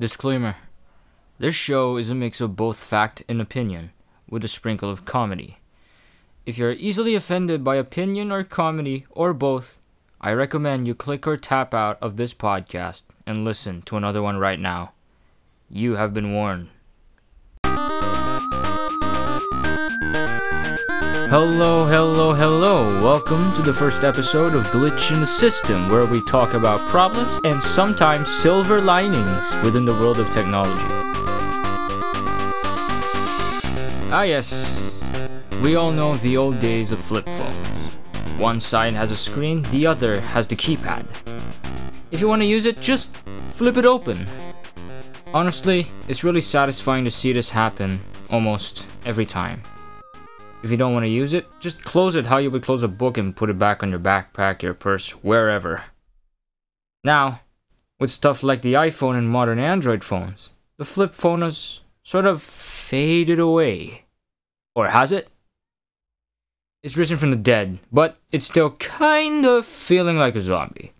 Disclaimer This show is a mix of both fact and opinion, with a sprinkle of comedy. If you're easily offended by opinion or comedy, or both, I recommend you click or tap out of this podcast and listen to another one right now. You have been warned. Hello, hello, hello. Welcome to the first episode of Glitch in the System, where we talk about problems and sometimes silver linings within the world of technology. Ah, yes. We all know the old days of flip phones. One side has a screen, the other has the keypad. If you want to use it, just flip it open. Honestly, it's really satisfying to see this happen almost every time. If you don't want to use it, just close it how you would close a book and put it back on your backpack, your purse, wherever. Now, with stuff like the iPhone and modern Android phones, the flip phone has sort of faded away. Or has it? It's risen from the dead, but it's still kind of feeling like a zombie.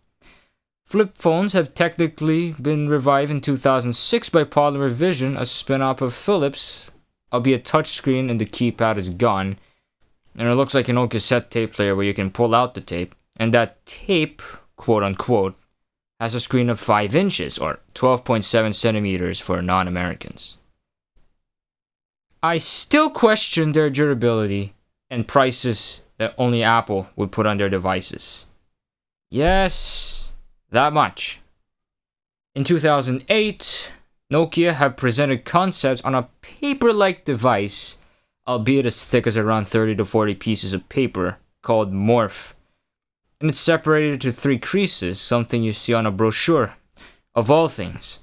Flip phones have technically been revived in 2006 by Polymer Vision, a spin off of Philips, albeit touchscreen and the keypad is gone. And it looks like an old cassette tape player where you can pull out the tape, and that tape, quote unquote, has a screen of 5 inches or 12.7 centimeters for non Americans. I still question their durability and prices that only Apple would put on their devices. Yes, that much. In 2008, Nokia have presented concepts on a paper-like device, albeit as thick as around 30 to 40 pieces of paper, called Morph. And it's separated into three creases, something you see on a brochure, of all things.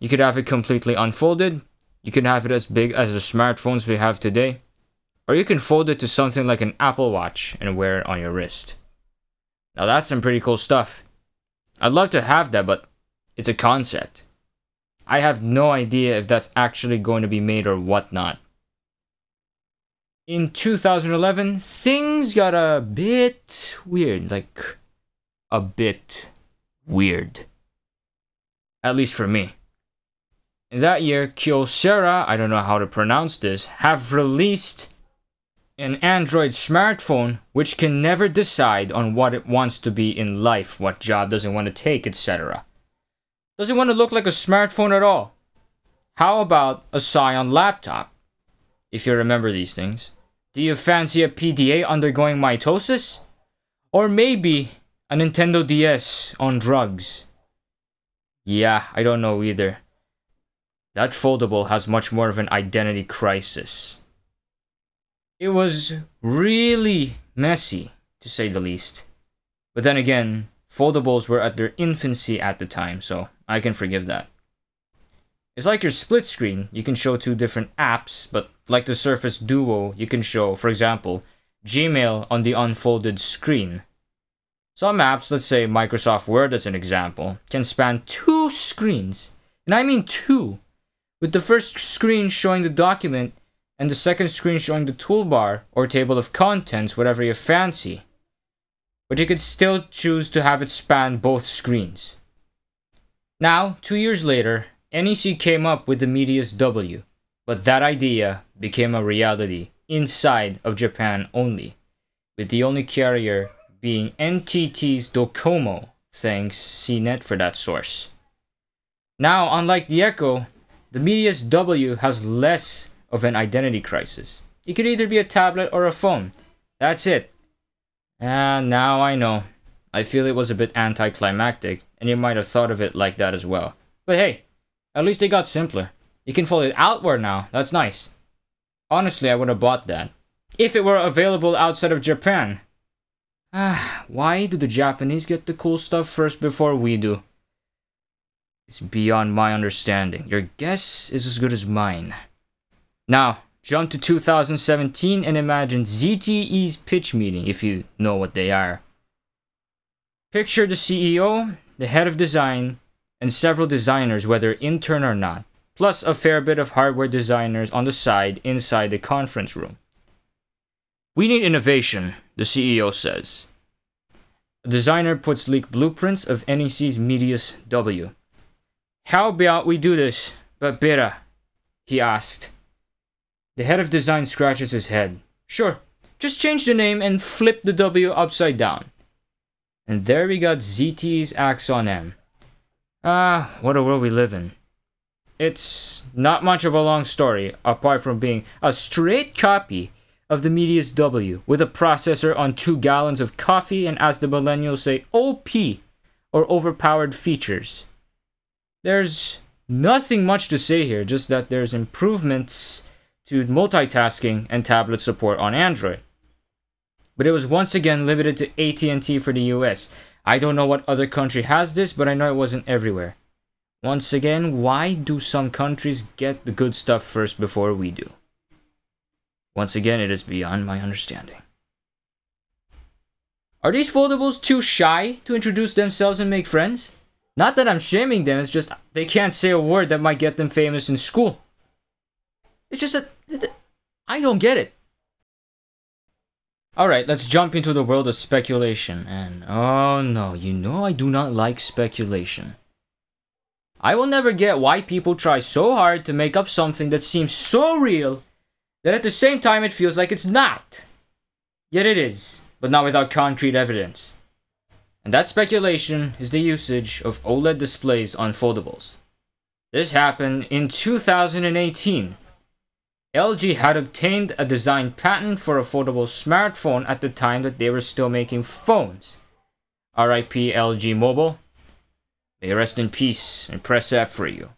You could have it completely unfolded, you can have it as big as the smartphones we have today, or you can fold it to something like an Apple Watch and wear it on your wrist. Now that's some pretty cool stuff. I'd love to have that, but it's a concept. I have no idea if that's actually going to be made or whatnot. In 2011, things got a bit weird. Like, a bit weird. At least for me. In that year, Kyocera, I don't know how to pronounce this, have released an Android smartphone which can never decide on what it wants to be in life, what job does it want to take, etc. Doesn't want to look like a smartphone at all. How about a Psion laptop? If you remember these things. Do you fancy a PDA undergoing mitosis? Or maybe a Nintendo DS on drugs? Yeah, I don't know either. That foldable has much more of an identity crisis. It was really messy, to say the least. But then again, foldables were at their infancy at the time, so I can forgive that. It's like your split screen, you can show two different apps, but like the Surface Duo, you can show, for example, Gmail on the unfolded screen. Some apps, let's say Microsoft Word as an example, can span two screens, and I mean two, with the first screen showing the document and the second screen showing the toolbar or table of contents, whatever you fancy. But you could still choose to have it span both screens. Now, two years later, NEC came up with the Medias W, but that idea became a reality inside of Japan only, with the only carrier being NTT's Docomo, thanks CNET for that source. Now, unlike the Echo, the Medias W has less of an identity crisis. It could either be a tablet or a phone. That's it. And now I know. I feel it was a bit anticlimactic, and you might have thought of it like that as well. But hey, at least it got simpler. You can fold it outward now, that's nice. Honestly, I would have bought that. If it were available outside of Japan. Ah, why do the Japanese get the cool stuff first before we do? It's beyond my understanding. Your guess is as good as mine. Now, jump to 2017 and imagine ZTE's pitch meeting if you know what they are. Picture the CEO, the head of design, and several designers, whether intern or not, plus a fair bit of hardware designers on the side inside the conference room. We need innovation, the CEO says. A designer puts leaked blueprints of NEC's Medias W. How about we do this, but better? He asked. The head of design scratches his head. Sure, just change the name and flip the W upside down. And there we got ZTE's Axon M. Ah, what a world we live in. It's not much of a long story, apart from being a straight copy of the Medias W, with a processor on two gallons of coffee and, as the millennials say, OP, or overpowered features. There's nothing much to say here, just that there's improvements to multitasking and tablet support on Android. But it was once again limited to AT&T for the US. I don't know what other country has this, but I know it wasn't everywhere. Once again, why do some countries get the good stuff first before we do? Once again, it is beyond my understanding. Are these foldables too shy to introduce themselves and make friends? Not that I'm shaming them, it's just they can't say a word that might get them famous in school. It's just that I don't get it. Alright, let's jump into the world of speculation. And oh no, you know I do not like speculation. I will never get why people try so hard to make up something that seems so real that at the same time it feels like it's not. Yet it is, but not without concrete evidence. And that speculation is the usage of OLED displays on foldables. This happened in 2018 LG had obtained a design patent for a foldable smartphone at the time that they were still making phones. RIP LG Mobile. May rest in peace and press F for you.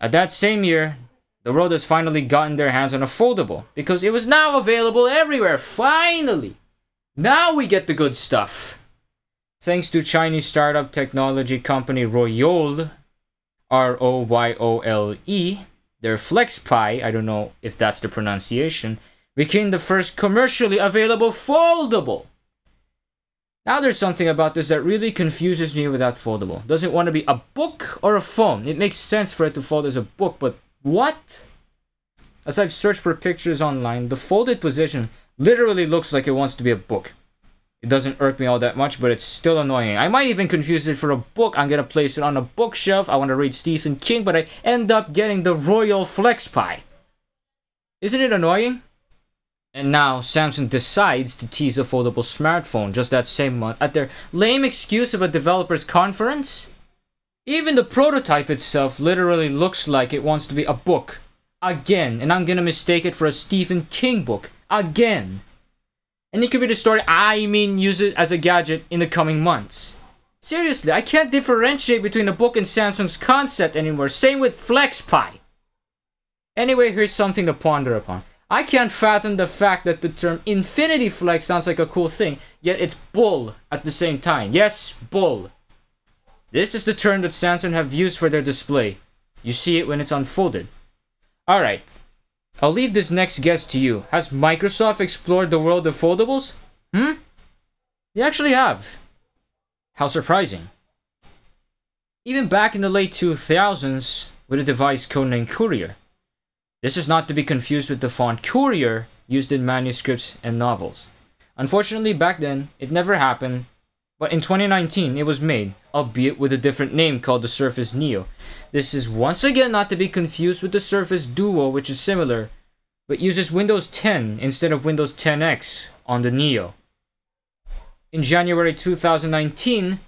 At that same year, the world has finally gotten their hands on a foldable because it was now available everywhere. Finally! Now we get the good stuff. Thanks to Chinese startup technology company Royole, R O Y O L E, their FlexPai, I don't know if that's the pronunciation, became the first commercially available foldable. Now there's something about this that really confuses me without foldable. Does it want to be a book or a phone? It makes sense for it to fold as a book, but what? As I've searched for pictures online, the folded position literally looks like it wants to be a book. It doesn't irk me all that much, but it's still annoying. I might even confuse it for a book. I'm gonna place it on a bookshelf. I want to read Stephen King, but I end up getting the Royole FlexPai. Isn't it annoying? And now Samsung decides to tease a foldable smartphone just that same month at their lame excuse of a developers conference. Even the prototype itself literally looks like it wants to be a book. Again, and I'm gonna mistake it for a Stephen King book. Again. And it could be the story I mean use it as a gadget in the coming months. Seriously, I can't differentiate between a book and Samsung's concept anymore. Same with FlexPai. Anyway, here's something to ponder upon. I can't fathom the fact that the term Infinity Flex sounds like a cool thing, yet it's bull at the same time. Yes, bull. This is the term that Samsung have used for their display. You see it when it's unfolded. Alright, I'll leave this next guess to you. Has Microsoft explored the world of foldables? Hmm? They actually have. How surprising. Even back in the late 2000s, with a device codenamed Courier. This is not to be confused with the font Courier used in manuscripts and novels. Unfortunately, back then, it never happened, but in 2019, it was made, albeit with a different name called the Surface Neo. This is once again not to be confused with the Surface Duo, which is similar, but uses Windows 10 instead of Windows 10X on the Neo. In January 2019,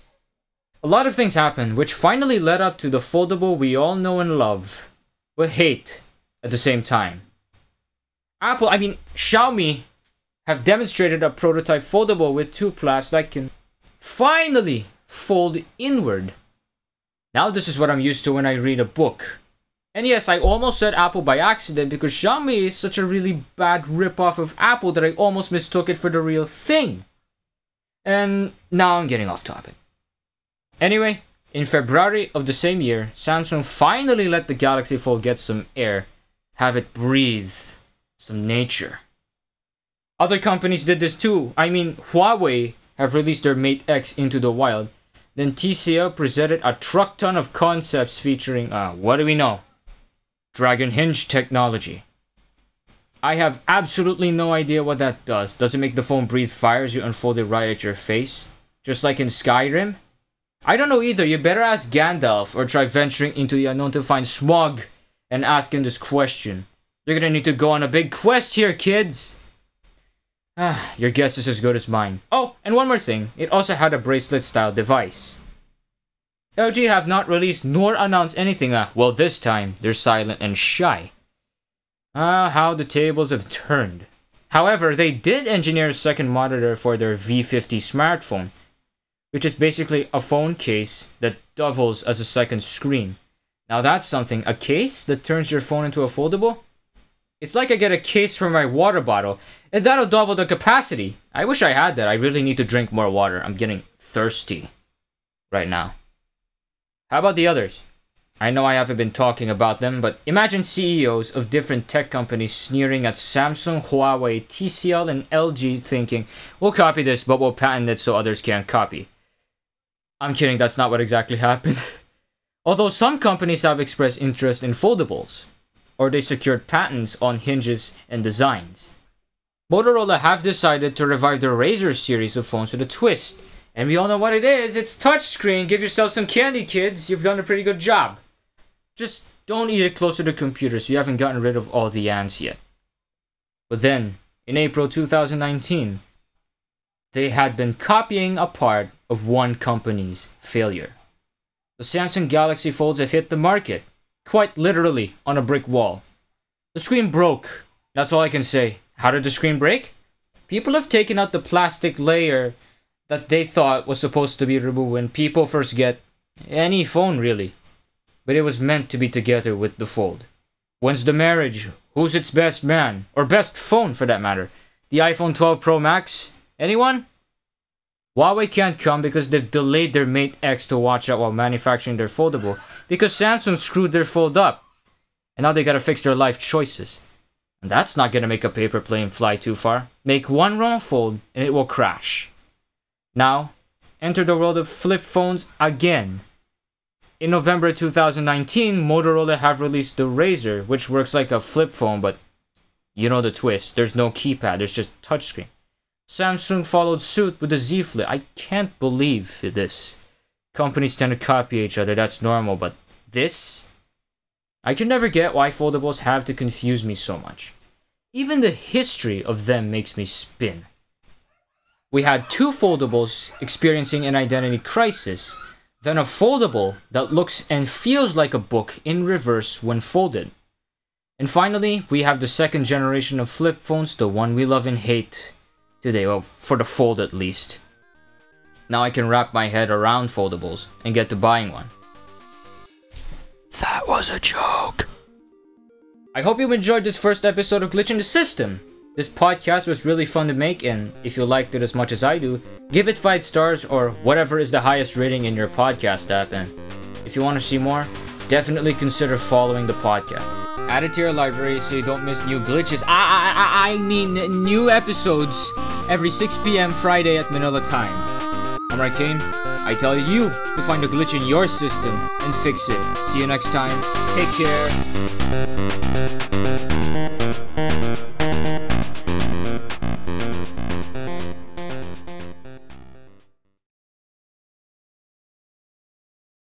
a lot of things happened, which finally led up to the foldable we all know and love, but hate at the same time. Apple, I mean, Xiaomi, have demonstrated a prototype foldable with two flaps that can finally fold inward. Now this is what I'm used to when I read a book. And yes, I almost said Apple by accident because Xiaomi is such a really bad ripoff of Apple that I almost mistook it for the real thing. And now I'm getting off topic. Anyway, in February of the same year, Samsung finally let the Galaxy Fold get some air, have it breathe some nature. Other companies did this too. I mean, Huawei have released their Mate X into the wild. Then TCL presented a truck ton of concepts featuring, uh, what do we know? Dragon Hinge technology. I have absolutely no idea what that does. Does it make the phone breathe fire as you unfold it right at your face? Just like in Skyrim? I don't know either. You better ask Gandalf or try venturing into the unknown to find Smaug and ask him this question. You're gonna need to go on a big quest here, kids. Ah, your guess is as good as mine. Oh, and one more thing. It also had a bracelet-style device. LG have not released nor announced anything. Uh, well, this time, they're silent and shy. Ah, how the tables have turned. However, they did engineer a second monitor for their V50 smartphone, which is basically a phone case that doubles as a second screen. Now that's something. A case that turns your phone into a foldable? It's like I get a case for my water bottle, and that'll double the capacity. I wish I had that. I really need to drink more water. I'm getting thirsty right now. How about the others? I know I haven't been talking about them, but imagine CEOs of different tech companies sneering at Samsung, Huawei, TCL, and LG thinking, we'll copy this, but we'll patent it so others can't copy. I'm kidding, that's not what exactly happened. Although some companies have expressed interest in foldables, or they secured patents on hinges and designs. Motorola have decided to revive the Razr series of phones with a twist. And we all know what it is. It's touchscreen. Give yourself some candy, kids. You've done a pretty good job. Just don't eat it close to the computer so you haven't gotten rid of all the ants yet. But then, in April 2019, they had been copying a part of one company's failure. The Samsung Galaxy Folds have hit the market, quite literally on a brick wall. The screen broke. That's all I can say. How did the screen break? People have taken out the plastic layer that they thought was supposed to be removed when people first get any phone, really. But it was meant to be together with the Fold. When's the marriage? Who's its best man? Or best phone, for that matter? The iPhone 12 Pro Max? Anyone? Huawei can't come because they've delayed their Mate X to watch out while manufacturing their foldable because Samsung screwed their fold up. And now they gotta fix their life choices. And that's not gonna make a paper plane fly too far. Make one wrong fold and it will crash. Now, enter the world of flip phones again. In November 2019, Motorola have released the Razr, which works like a flip phone, but you know the twist. There's no keypad, there's just touchscreen. Samsung followed suit with the Z Flip. I can't believe this. Companies tend to copy each other, that's normal, but this? I can never get why foldables have to confuse me so much. Even the history of them makes me spin. We had two foldables experiencing an identity crisis, then a foldable that looks and feels like a book in reverse when folded. And finally, we have the second generation of flip phones, the one we love and hate today, well, for the fold at least. Now I can wrap my head around foldables and get to buying one. That was a joke. I hope you enjoyed this first episode of Glitch in the System. This podcast was really fun to make, and if you liked it as much as I do, give it 5 stars or whatever is the highest rating in your podcast app. And if you want to see more, definitely consider following the podcast. Add it to your library so you don't miss new glitches. I, I, I mean, new episodes every 6 p.m. Friday at Manila time. I'm Raikane. I tell you to find a glitch in your system and fix it. See you next time. Take care.